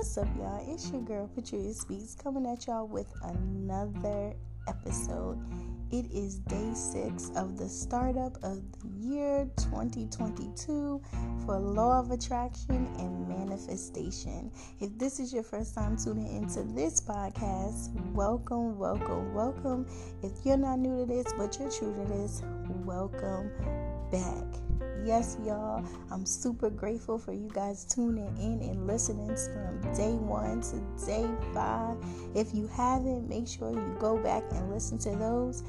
What's up, y'all? It's your girl, Patricia Speaks, coming at y'all with another episode. It is day six of the startup of the year 2022 for Law of Attraction and Manifestation. If this is your first time tuning into this podcast, welcome, welcome, welcome. If you're not new to this, but you're true to this, welcome back. Yes, y'all, I'm super grateful for you guys tuning in and listening from day one to day five. If you haven't, make sure you go back and listen to those.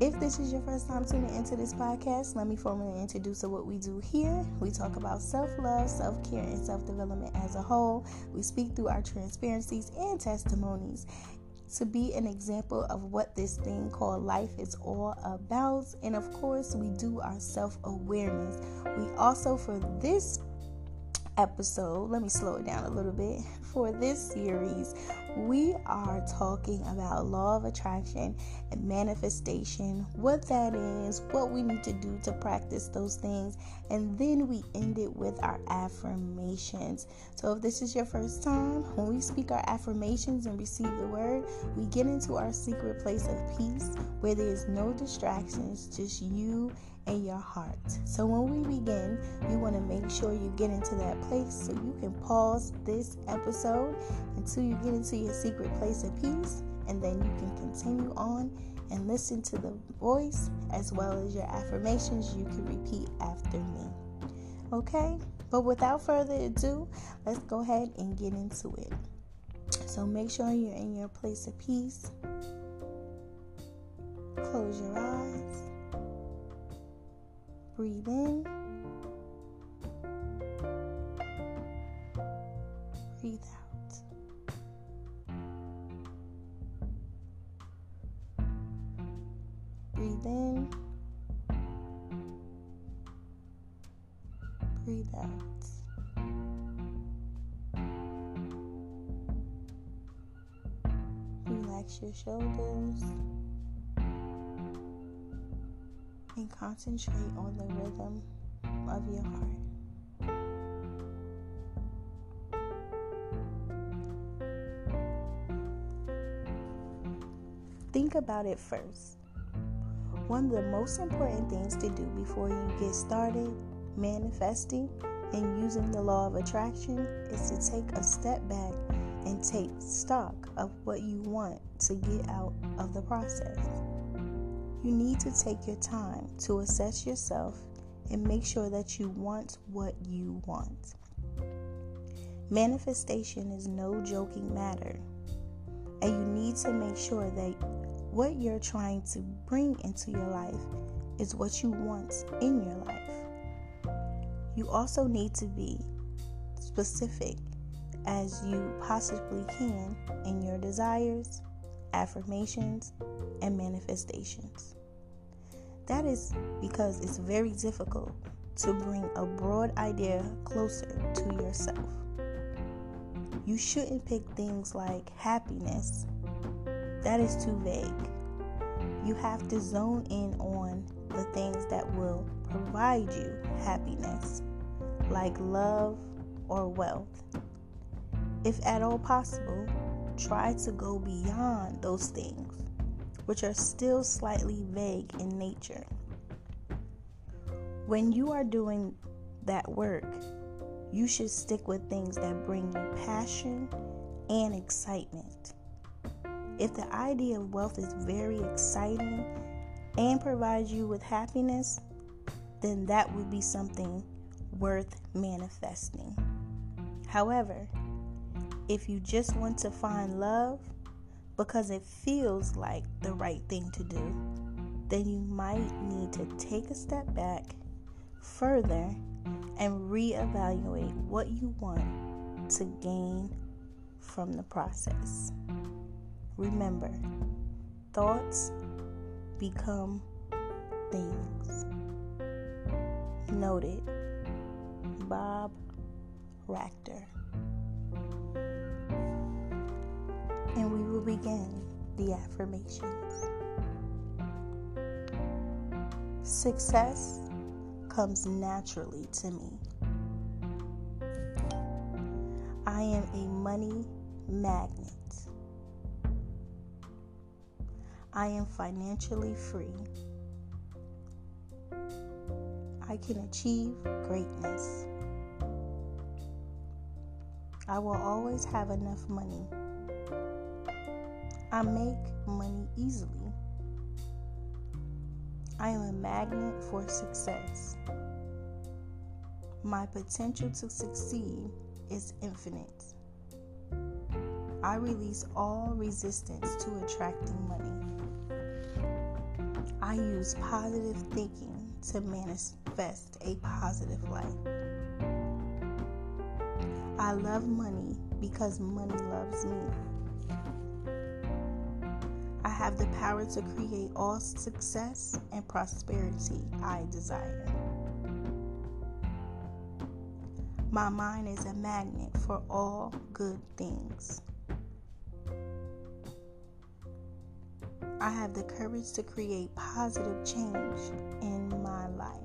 If this is your first time tuning into this podcast, let me formally introduce what we do here. We talk about self love, self care, and self development as a whole. We speak through our transparencies and testimonies to be an example of what this thing called life is all about. And of course, we do our self awareness. We also, for this episode, let me slow it down a little bit. For this series, we are talking about law of attraction and manifestation, what that is, what we need to do to practice those things, and then we end it with our affirmations. So, if this is your first time, when we speak our affirmations and receive the word, we get into our secret place of peace where there is no distractions, just you and your heart. So when we begin, you want to make sure you get into that place so you can pause this episode until you get into your secret place of peace, and then you can continue on and listen to the voice as well as your affirmations you can repeat after me. Okay? But without further ado, let's go ahead and get into it. So make sure you're in your place of peace. Close your eyes. Breathe in. Breathe out. Breathe in. Breathe out. Relax your shoulders. And concentrate on the rhythm of your heart. Think about it first. One of the most important things to do before you get started manifesting and using the law of attraction is to take a step back and take stock of what you want to get out of the process. You need to take your time to assess yourself and make sure that you want what you want. Manifestation is no joking matter, and you need to make sure that what you're trying to bring into your life is what you want in your life. You also need to be specific as you possibly can in your desires, affirmations, and manifestations. That is because it's very difficult to bring a broad idea closer to yourself. You shouldn't pick things like happiness, that is too vague. You have to zone in on the things that will provide you happiness, like love or wealth. If at all possible, try to go beyond those things which are still slightly vague in nature. When you are doing that work, you should stick with things that bring you passion and excitement. If the idea of wealth is very exciting and provides you with happiness, then that would be something worth manifesting. However, if you just want to find love, because it feels like the right thing to do, then you might need to take a step back further and reevaluate what you want to gain from the process. Remember, thoughts become things. Noted Bob Proctor. Will begin the affirmations. Success comes naturally to me. I am a money magnet. I am financially free. I can achieve greatness. I will always have enough money. I make money easily. I am a magnet for success. My potential to succeed is infinite. I release all resistance to attracting money. I use positive thinking to manifest a positive life. I love money because money loves me. Have the power to create all success and prosperity I desire. My mind is a magnet for all good things. I have the courage to create positive change in my life.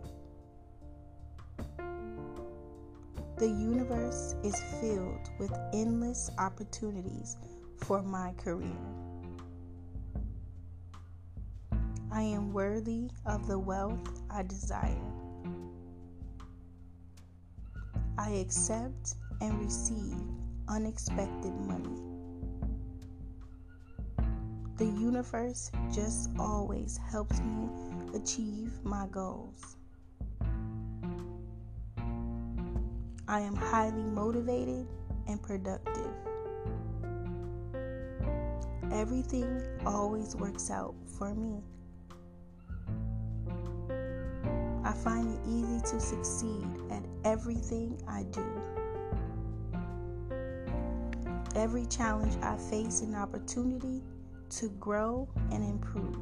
The universe is filled with endless opportunities for my career. I am worthy of the wealth I desire. I accept and receive unexpected money. The universe just always helps me achieve my goals. I am highly motivated and productive. Everything always works out for me. I find it easy to succeed at everything I do. Every challenge I face an opportunity to grow and improve.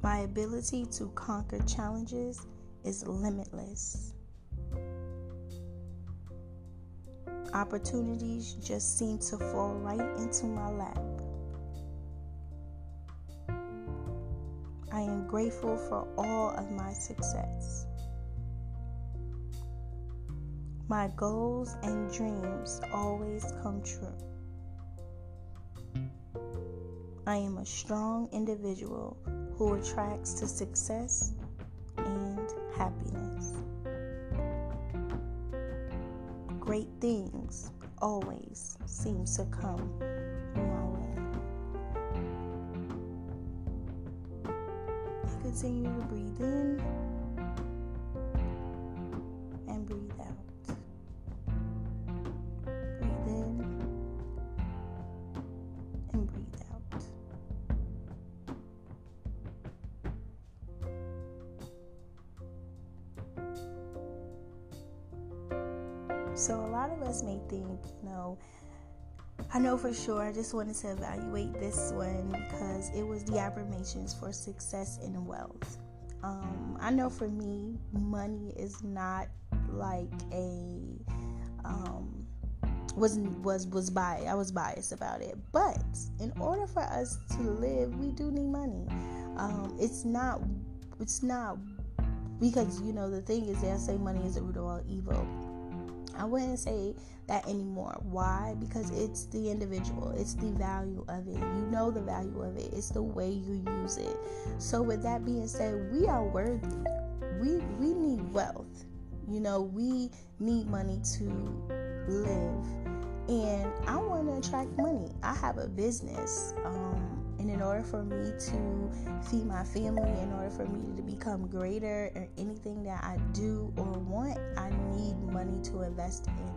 My ability to conquer challenges is limitless. Opportunities just seem to fall right into my lap. Grateful for all of my success. My goals and dreams always come true. I am a strong individual who attracts to success and happiness. Great things always seem to come continue to breathe in and breathe out. Breathe in and breathe out. So, a lot of us may think, you know, I know for sure. I just wanted to evaluate this one because it was the affirmations for success and wealth. Um, I know for me, money is not like a um, was was was biased. I was biased about it, but in order for us to live, we do need money. Um, it's not it's not because you know the thing is they say money is the root of all evil I wouldn't say that anymore. Why? Because it's the individual, it's the value of it. You know the value of it, it's the way you use it. So, with that being said, we are worthy. We, we need wealth. You know, we need money to live. And I want to attract money. I have a business. Um, and in order for me to feed my family, in order for me to become greater or anything that I do or want, I need money to invest in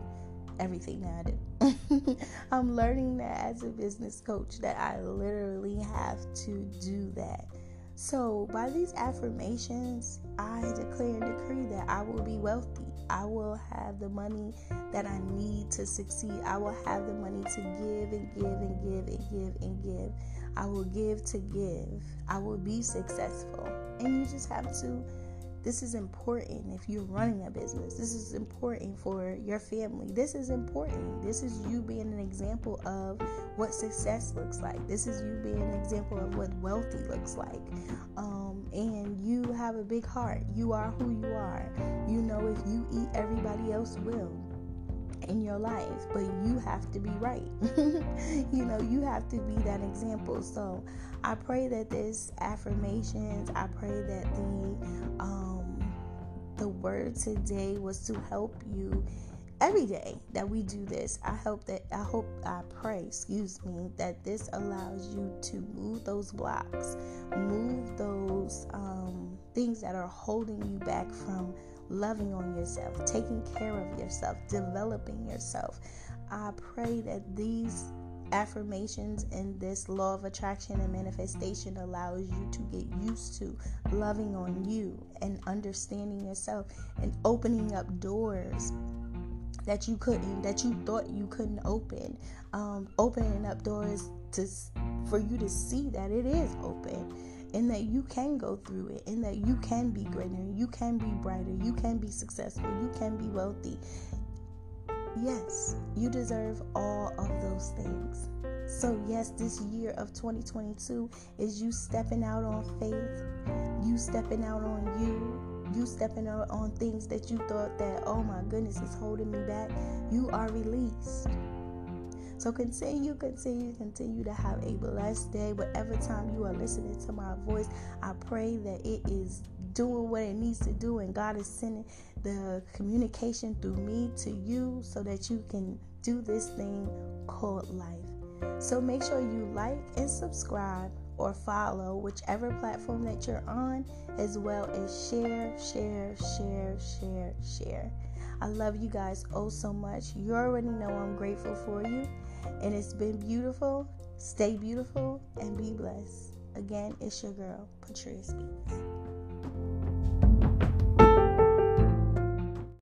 everything that I do. I'm learning that as a business coach that I literally have to do that. So, by these affirmations, I declare and decree that I will be wealthy. I will have the money that I need to succeed. I will have the money to give and give and give and give and give. I will give to give. I will be successful. And you just have to. This is important if you're running a business. This is important for your family. This is important. This is you being an example of what success looks like. This is you being an example of what wealthy looks like. Um, and you have a big heart. You are who you are. You know, if you eat, everybody else will in your life, but you have to be right. you know, you have to be that example. So I pray that this affirmations, I pray that the um the word today was to help you every day that we do this i hope that i hope i pray excuse me that this allows you to move those blocks move those um, things that are holding you back from loving on yourself taking care of yourself developing yourself. I pray that these affirmations and this law of attraction and manifestation allows you to get used to loving on you and understanding yourself and opening up doors that you couldn't that you thought you couldn't open. Um, opening up doors to for you to see that it is open and that you can go through it and that you can be greater you can be brighter you can be successful you can be wealthy Yes, you deserve all of those things. So, yes, this year of 2022 is you stepping out on faith, you stepping out on you, you stepping out on things that you thought that, oh my goodness, is holding me back. You are released. So continue, continue, continue to have a blessed day. Whatever time you are listening to my voice, I pray that it is doing what it needs to do and God is sending the communication through me to you so that you can do this thing called life. So make sure you like and subscribe or follow whichever platform that you're on, as well as share, share, share, share, share. I love you guys oh so much. You already know I'm grateful for you, and it's been beautiful. Stay beautiful and be blessed. Again, it's your girl, Patrice Speaks.